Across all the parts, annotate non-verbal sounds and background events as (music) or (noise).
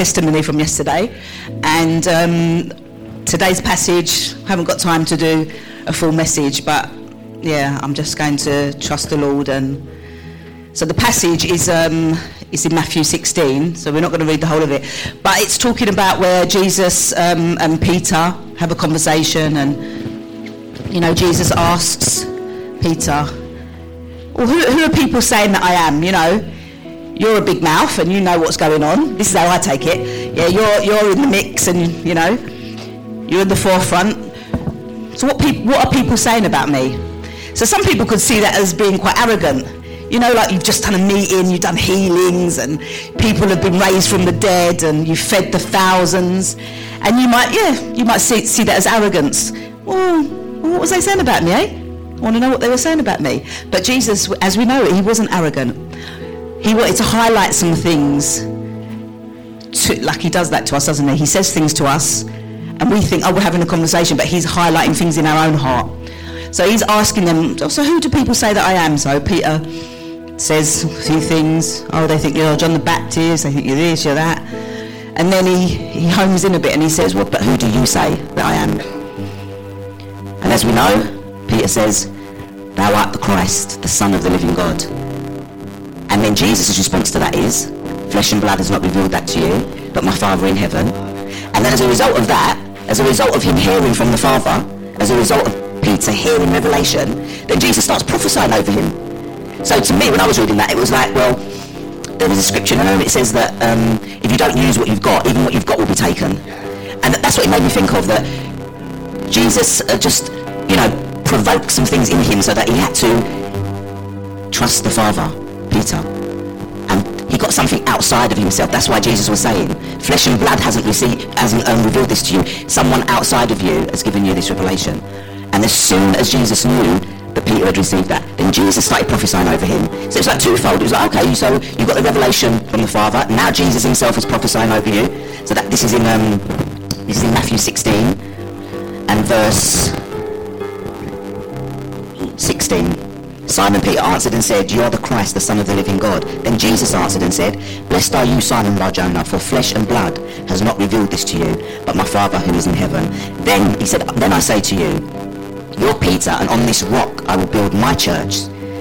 testimony from yesterday, and um, today's passage. I haven't got time to do a full message, but yeah, I'm just going to trust the Lord. And so the passage is um, is in Matthew 16, so we're not going to read the whole of it, but it's talking about where Jesus um, and Peter have a conversation, and you know Jesus asks Peter, "Well, who, who are people saying that I am?" You know you're a big mouth and you know what's going on. This is how I take it. Yeah, you're you're in the mix and you know you're in the forefront. So what what are people saying about me? So some people could see that as being quite arrogant. You know, like you've just done a meeting, you've done healings, and people have been raised from the dead, and you've fed the thousands, and you might, yeah, you might see, see that as arrogance. Well, what was they saying about me, eh? I want to know what they were saying about me. But Jesus, as we know, he wasn't arrogant he wanted to highlight some things. To, like he does that to us doesn't he? He says things to us and we think oh we're having a conversation but he's highlighting things in our own heart. So he's asking them so who do people say that i am? So peter says a few things. Oh they think you're john the baptist they think you're this you're that. And then he, he homes in a bit and he says well but who do you say that i am? And as we know peter says thou art the christ the son of the living god and then Jesus' response to that is, flesh and blood has not revealed that to you, but my Father in heaven. And then as a result of that, as a result of him hearing from the Father, as a result of Peter hearing revelation, then Jesus starts prophesying over him. So to me, when I was reading that, it was like, well, there was a scripture in there, it says that um, if you don't use what you've got, even what you've got will be taken. And that's what it made me think of, that Jesus uh, just, you know, provoked some things in him so that he had to trust the Father. Peter. And he got something outside of himself. That's why Jesus was saying, flesh and blood hasn't, received, hasn't um, revealed this to you. Someone outside of you has given you this revelation. And as soon as Jesus knew that Peter had received that, then Jesus started prophesying over him. So it's like twofold. It was like, okay, so you got the revelation from the Father. Now Jesus himself is prophesying over you. So that this is in um, this is in Matthew 16 and verse 16. Simon Peter answered and said, You are the Christ, the Son of the living God. Then Jesus answered and said, Blessed are you, Simon Barjona, for flesh and blood has not revealed this to you, but my Father who is in heaven. Then he said, Then I say to you, You're Peter, and on this rock I will build my church.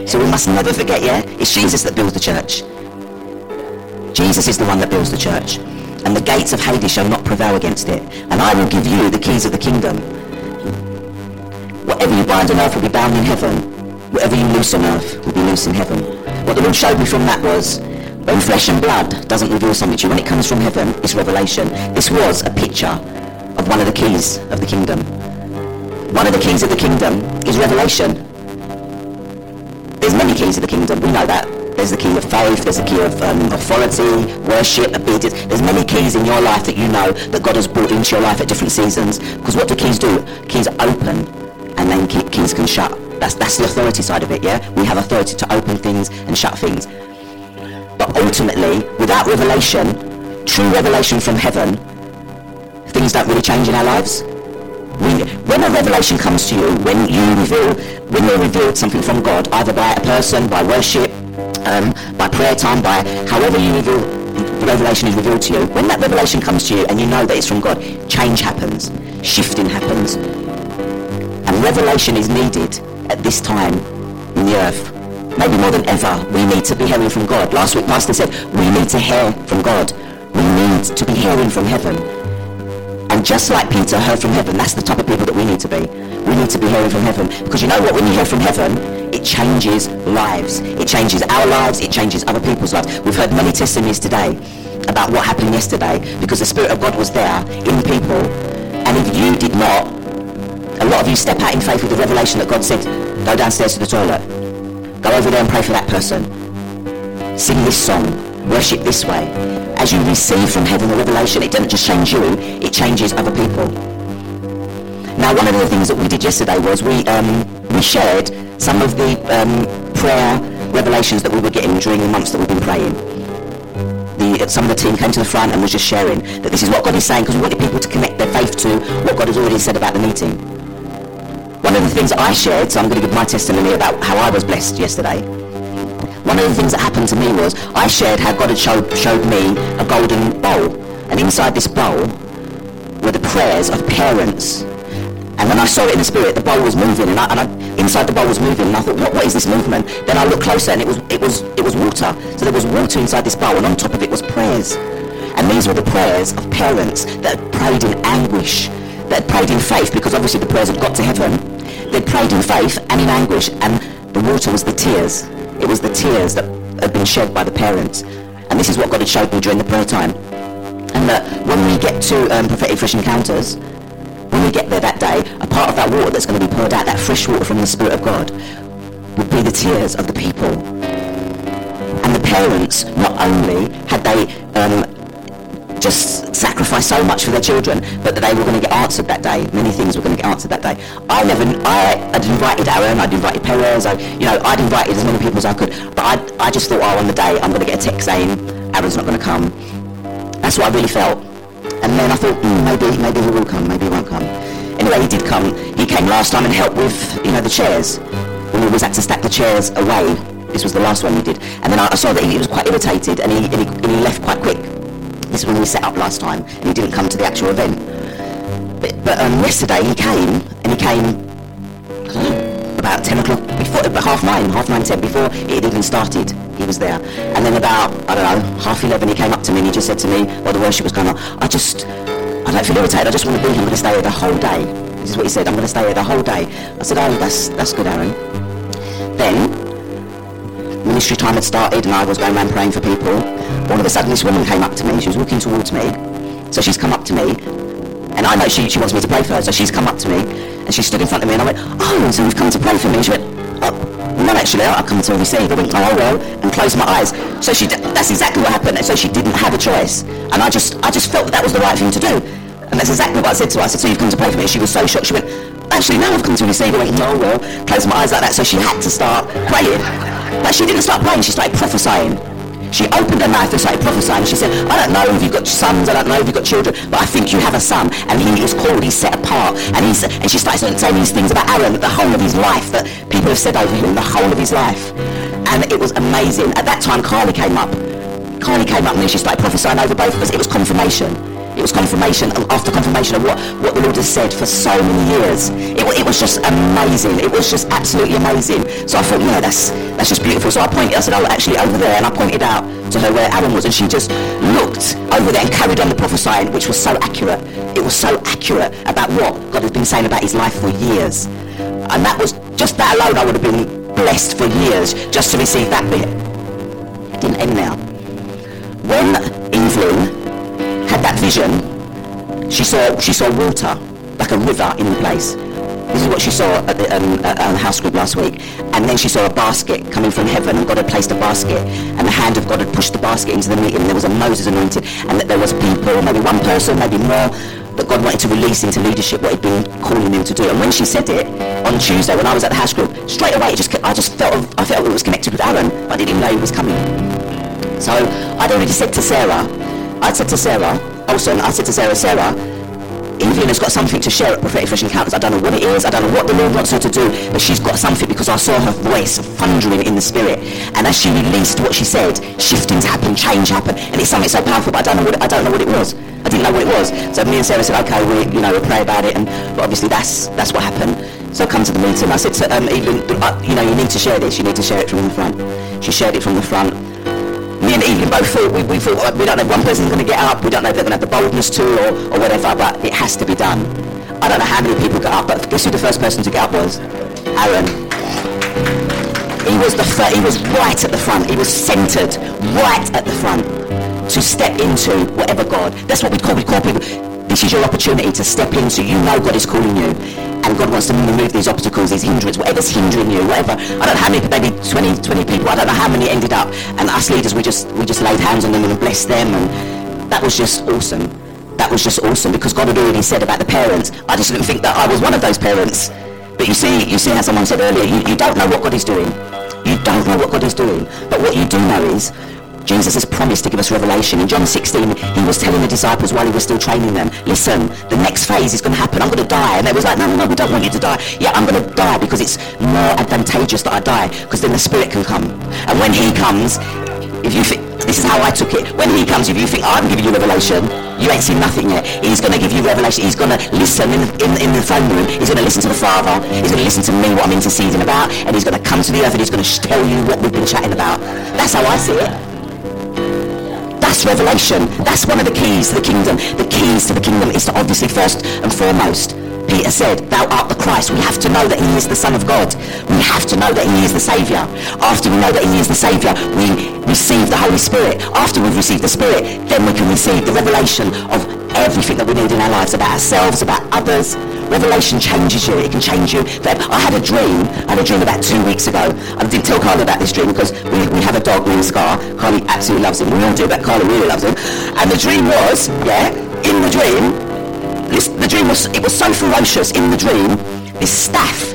So we must never forget, yeah? It's Jesus that builds the church. Jesus is the one that builds the church. And the gates of Hades shall not prevail against it. And I will give you the keys of the kingdom. Whatever you bind on earth will be bound in heaven whatever you loose on earth will be loose in heaven. What the Lord showed me from that was when flesh and blood doesn't reveal something to you, when it comes from heaven, it's revelation. This was a picture of one of the keys of the kingdom. One of the keys of the kingdom is revelation. There's many keys of the kingdom, we know that. There's the key of faith, there's the key of um, authority, worship, obedience. There's many keys in your life that you know that God has brought into your life at different seasons. Because what do keys do? Keys open and then keys can shut. That's, that's the authority side of it, yeah? We have authority to open things and shut things. But ultimately, without revelation, true revelation from heaven, things don't really change in our lives. We, when a revelation comes to you, when you reveal, when you're revealed something from God, either by a person, by worship, um, by prayer time, by however you reveal, the revelation is revealed to you, when that revelation comes to you and you know that it's from God, change happens, shifting happens. And revelation is needed at this time in the earth. Maybe more than ever, we need to be hearing from God. Last week, Pastor said, we need to hear from God. We need to be hearing from heaven. And just like Peter heard from heaven, that's the type of people that we need to be. We need to be hearing from heaven. Because you know what? When you hear from heaven, it changes lives. It changes our lives. It changes other people's lives. We've heard many testimonies today about what happened yesterday because the Spirit of God was there in people. And if you did not a lot of you step out in faith with the revelation that God said, go downstairs to the toilet. Go over there and pray for that person. Sing this song. Worship this way. As you receive from heaven the revelation, it doesn't just change you, it changes other people. Now, one of the things that we did yesterday was we, um, we shared some of the um, prayer revelations that we were getting during the months that we've been praying. The, some of the team came to the front and was just sharing that this is what God is saying because we wanted people to connect their faith to what God has already said about the meeting. One of the things I shared, so I'm going to give my testimony about how I was blessed yesterday. One of the things that happened to me was I shared how God had showed, showed me a golden bowl. And inside this bowl were the prayers of parents. And when I saw it in the spirit, the bowl was moving, and, I, and I, inside the bowl was moving, and I thought, what, what is this movement? Then I looked closer, and it was, it, was, it was water. So there was water inside this bowl, and on top of it was prayers. And these were the prayers of parents that had prayed in anguish, that had prayed in faith, because obviously the prayers had got to heaven. They'd prayed in faith and in anguish, and the water was the tears. It was the tears that had been shed by the parents. And this is what God had showed me during the prayer time. And that when we get to um, prophetic fresh encounters, when we get there that day, a part of that water that's going to be poured out, that fresh water from the Spirit of God, would be the tears of the people. And the parents, not only had they um, just sacrificed so much for their children, but that they were going to get answered that day. Many things were going to get answered that day. I never, I had invited Aaron, I'd invited Perez, I, you know, I'd invited as many people as I could, but I, I just thought, oh, on the day I'm going to get a text saying Aaron's not going to come. That's what I really felt. And then I thought, mm, maybe, maybe he will come, maybe he won't come. Anyway, he did come. He came last time and helped with, you know, the chairs. We was had to stack the chairs away. This was the last one he did. And then I, I saw that he was quite irritated and he, and he, and he left quite quick. This is when we set up last time and he didn't come to the actual event. But, but um, yesterday he came and he came about 10 o'clock, before, half nine, half nine, ten, before it had even started, he was there. And then about, I don't know, half 11 he came up to me and he just said to me while the worship was going on, I just, I don't feel irritated, I just want to be here, I'm going to stay here the whole day. This is what he said, I'm going to stay here the whole day. I said, oh, that's, that's good, Aaron. Then, ministry time had started and I was going around praying for people. All of a sudden this woman came up to me, she was walking towards me. So she's come up to me and I know she, she wants me to pray for her, so she's come up to me and she stood in front of me and I went, oh, so you've come to pray for me? She went, oh, no, actually, I've come to receive. I went, oh, well, and closed my eyes. So she, that's exactly what happened. So she didn't have a choice. And I just, I just felt that that was the right thing to do. And that's exactly what I said to her. I said, so you've come to pray for me? She was so shocked. She went, actually, now I've come to receive. I went, oh, well, closed my eyes like that. So she had to start praying. But she didn't start praying. She started prophesying. She opened her mouth and started prophesying. She said, I don't know if you've got sons, I don't know if you've got children, but I think you have a son. And he is called, he's set apart. And, he's, and she started saying these things about Aaron, the whole of his life, that people have said over him, the whole of his life. And it was amazing. At that time, Carly came up. Carly came up and then she started prophesying over both of us. It was confirmation. It was confirmation after confirmation of what, what the Lord has said for so many years. It, it was just amazing. It was just absolutely amazing. So I thought, yeah, that's that's just beautiful. So I pointed, I said, oh, actually over there, and I pointed out to her where Aaron was, and she just looked over there and carried on the prophesying, which was so accurate. It was so accurate about what God had been saying about his life for years. And that was, just that alone, I would have been blessed for years just to receive that bit. It didn't end now. When Evelyn had that vision, she saw she saw water like a river in the place. This is what she saw at the um, at, um, house group last week. And then she saw a basket coming from heaven, and God had placed a basket, and the hand of God had pushed the basket into the meeting. And there was a Moses anointed, and that there was people, maybe one person, maybe more, that God wanted to release into leadership what He'd been calling them to do. And when she said it on Tuesday, when I was at the house group, straight away, just I just felt I felt it was connected with Aaron. I didn't even know he was coming. So I'd already said to Sarah, I said to Sarah, also, I said to Sarah, Sarah, Evelyn has got something to share at Prophetic Fresh Encounters. I don't know what it is. I don't know what the Lord wants her to do, but she's got something because I saw her voice thundering in the spirit. And as she released what she said, shiftings happened, change happened, and it's something so powerful. But I don't know what it, I don't know what it was. I didn't know what it was. So me and Sarah said, okay, we you know we'll pray about it, and obviously that's that's what happened. So I come to the meeting. I said to um, Evelyn, uh, you know, you need to share this. You need to share it from the front. She shared it from the front me and Evelyn both thought, we, we thought, we don't know if one person's going to get up, we don't know if they're going to have the boldness to or, or whatever, but it has to be done. I don't know how many people got up, but guess who the first person to get up was? Aaron. He was the fir- he was right at the front. He was centered right at the front to step into whatever God. That's what we call we call people. This is your opportunity to step into. You know God is calling you and God wants to remove these obstacles, these hindrances, whatever's hindering you, whatever. I don't know how many, maybe 20, 20 people. I don't know how many ended up. And us leaders, we just we just laid hands on them and blessed them, and that was just awesome. That was just awesome because God had already said about the parents. I just didn't think that I was one of those parents. But you see, you see how someone said earlier, you, you don't know what God is doing. You don't know what God is doing. But what you do know is Jesus has promised to give us revelation. In John 16, he was telling the disciples while he was still training them, listen, the next phase is going to happen. I'm going to die. And they was like, no, no, no, we don't want you to die. Yeah, I'm going to die because it's more advantageous that I die because then the Spirit can come. And when he comes, if you think, this is how I took it. When he comes, if you think, oh, I'm giving you revelation, You ain't seen nothing yet. He's going to give you revelation. He's going to listen in, in, in the throne room. He's going to listen to the Father. He's going to listen to me, what I'm interceding about. And he's going to come to the earth and he's going to tell you what we've been chatting about. That's how I see it. That's revelation. That's one of the keys to the kingdom. The keys to the kingdom is to obviously first and foremost Peter said, thou art the Christ. We have to know that he is the Son of God. We have to know that he is the Saviour. After we know that he is the Saviour, we receive the Holy Spirit. After we've received the Spirit, then we can receive the revelation of everything that we need in our lives about ourselves, about others. Revelation changes you. It can change you. I had a dream. I had a dream about two weeks ago. I didn't tell Carly about this dream because we, we have a dog named Scar. Carly absolutely loves him. We all do, but Carly really loves him. And the dream was, yeah, in the dream, this, the dream was, it was so ferocious in the dream, this staff,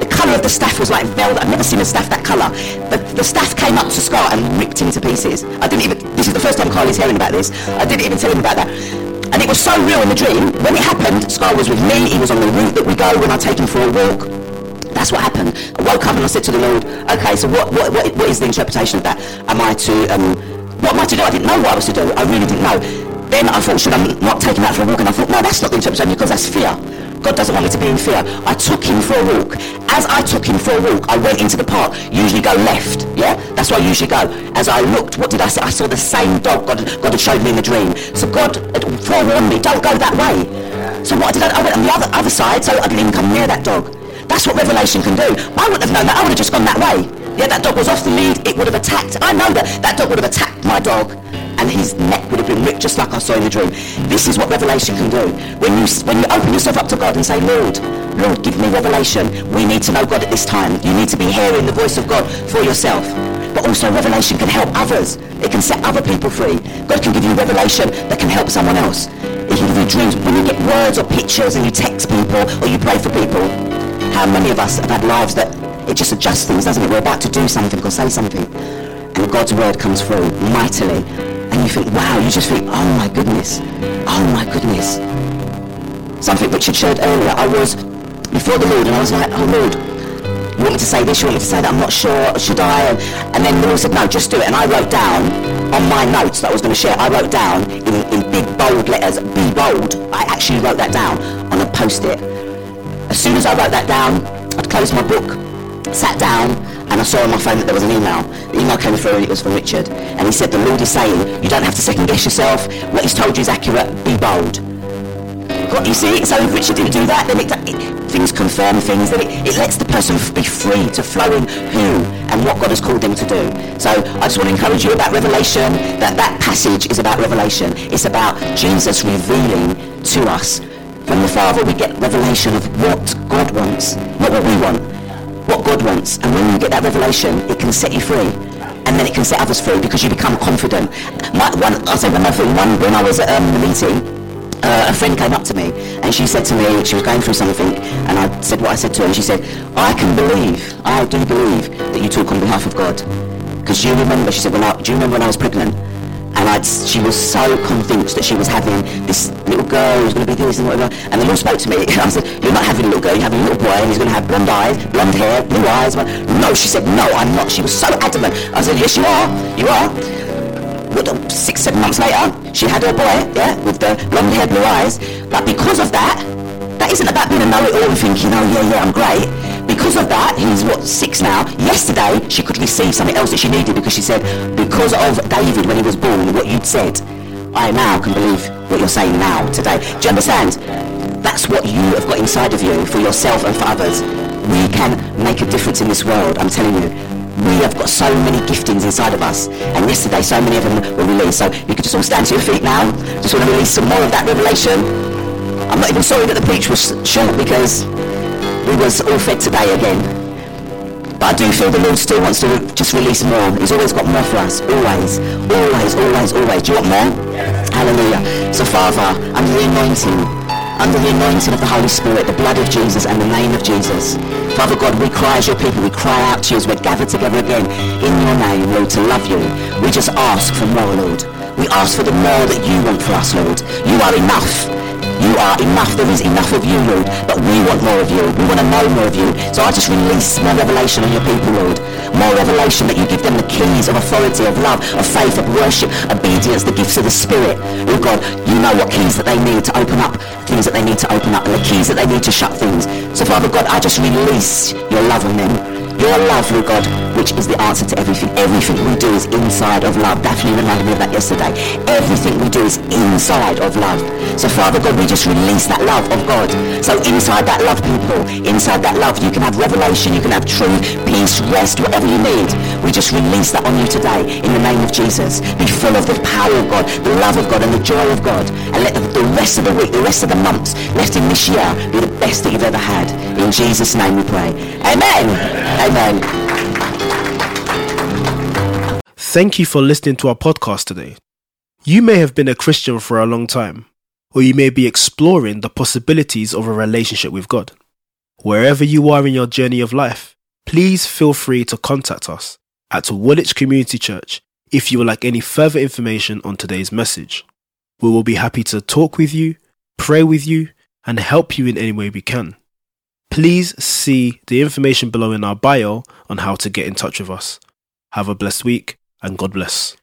the colour of the staff was like velvet. I've never seen a staff that colour. The, the staff came up to Scar and ripped him to pieces. I didn't even, this is the first time Carly's hearing about this. I didn't even tell him about that. And it was so real in the dream. When it happened, Scar was with me. He was on the route that we go when I take him for a walk. That's what happened. I woke up and I said to the Lord, okay, so what, what, what, what is the interpretation of that? Am I to, um, what am I to do? I didn't know what I was to do. I really didn't know. Then I thought, should I not take him out for a walk? And I thought, no, that's not the interpretation because that's fear. God doesn't want me to be in fear. I took him for a walk. As I took him for a walk, I went into the park. Usually go left, yeah? That's where I usually go. As I looked, what did I see? I saw the same dog God, God had showed me in the dream. So God had forewarned me, don't go that way. So what did I I went on the other, other side, so I didn't even come near that dog. That's what revelation can do. I wouldn't have known that. I would have just gone that way. Yeah, that dog was off the lead. It would have attacked. I know that that dog would have attacked my dog and his neck would have been ripped just like I saw in the dream. This is what revelation can do. When you, when you open yourself up to God and say, Lord, Lord, give me revelation. We need to know God at this time. You need to be hearing the voice of God for yourself. But also revelation can help others. It can set other people free. God can give you revelation that can help someone else. He can give you dreams. When you get words or pictures and you text people or you pray for people, how many of us have had lives that it just adjusts things, doesn't it? We're about to do something or say something. And God's word comes through mightily and you think, wow, you just think, oh my goodness, oh my goodness. Something Richard shared earlier, I was before the Lord and I was like, oh Lord, you want me to say this, you want me to say that, I'm not sure, should I? And, and then the Lord said, no, just do it. And I wrote down on my notes that I was going to share, I wrote down in, in big bold letters, be bold. I actually wrote that down on a post-it. As soon as I wrote that down, I'd closed my book, sat down, and I saw on my phone that there was an email. The email came through and it was from Richard. And he said, the Lord is saying, you don't have to second guess yourself. What he's told you is accurate. Be bold. God, you see, so if Richard didn't do that, then it, it, things confirm things. Then it, it lets the person be free to flow in who and what God has called them to do. So I just want to encourage you about Revelation, that that passage is about Revelation. It's about Jesus revealing to us from the Father. We get revelation of what God wants, not what we want what God wants. And when you get that revelation, it can set you free. And then it can set others free because you become confident. My, one, I'll say one more thing. One, when I was at um, the meeting, uh, a friend came up to me and she said to me, she was going through something, and I said what I said to her, and she said, I can believe, I do believe that you talk on behalf of God. Because you remember, she said, well, I, do you remember when I was pregnant? And I'd, she was so convinced that she was having this little girl who's going to be this and whatever. And the Lord spoke to me. (laughs) I said, you're not having a little girl, you're having a little boy, and he's going to have blonde eyes, blonde hair, blue eyes. But No, she said, no, I'm not. She was so adamant. I said, yes, you are. You are. Six, seven months later, she had her boy, yeah, with the blonde hair, blue eyes. But because of that, that isn't about being a know-it-all and thinking, oh, yeah, yeah, I'm great because of that, he's what, six now. Yesterday, she could receive something else that she needed because she said, because of David when he was born, what you'd said, I now can believe what you're saying now, today. Do you understand? That's what you have got inside of you for yourself and for others. We can make a difference in this world, I'm telling you. We have got so many giftings inside of us. And yesterday, so many of them were released. So you could just all stand to your feet now. Just want to release some more of that revelation. I'm not even sorry that the preach was short because we was all fed today again. But I do feel the Lord still wants to just release more. He's always got more for us. Always. Always, always, always. Do you want more? Hallelujah. So Father, under the anointing, under the anointing of the Holy Spirit, the blood of Jesus and the name of Jesus. Father God, we cry as your people. We cry out to you as we're gathered together again in your name, Lord, to love you. We just ask for more, Lord. We ask for the more that you want for us, Lord. You are enough. You are enough. There is enough of you, Lord. But we want more of you. We want to know more of you. So I just release more revelation on your people, Lord. More revelation that you give them the keys of authority, of love, of faith, of worship, obedience, the gifts of the Spirit. Oh God, you know what keys that they need to open up, things that they need to open up, and the keys that they need to shut things. So Father God, I just release your love on them. Your love, Lord God, which is the answer to everything. Everything we do is inside of love. Daphne reminded me of that yesterday. Everything we do is inside of love. So Father God, we just release that love of God. So inside that love, people, inside that love, you can have revelation, you can have truth, peace, rest, whatever you need. We just release that on you today in the name of Jesus. Be full of the power of God, the love of God, and the joy of God. And let the, rest of the week, the rest of the months left in this year be best that you've ever had. In Jesus' name we pray. Amen. Amen. Thank you for listening to our podcast today. You may have been a Christian for a long time, or you may be exploring the possibilities of a relationship with God. Wherever you are in your journey of life, please feel free to contact us at Woolwich Community Church if you would like any further information on today's message. We will be happy to talk with you, pray with you, and help you in any way we can. Please see the information below in our bio on how to get in touch with us. Have a blessed week and God bless.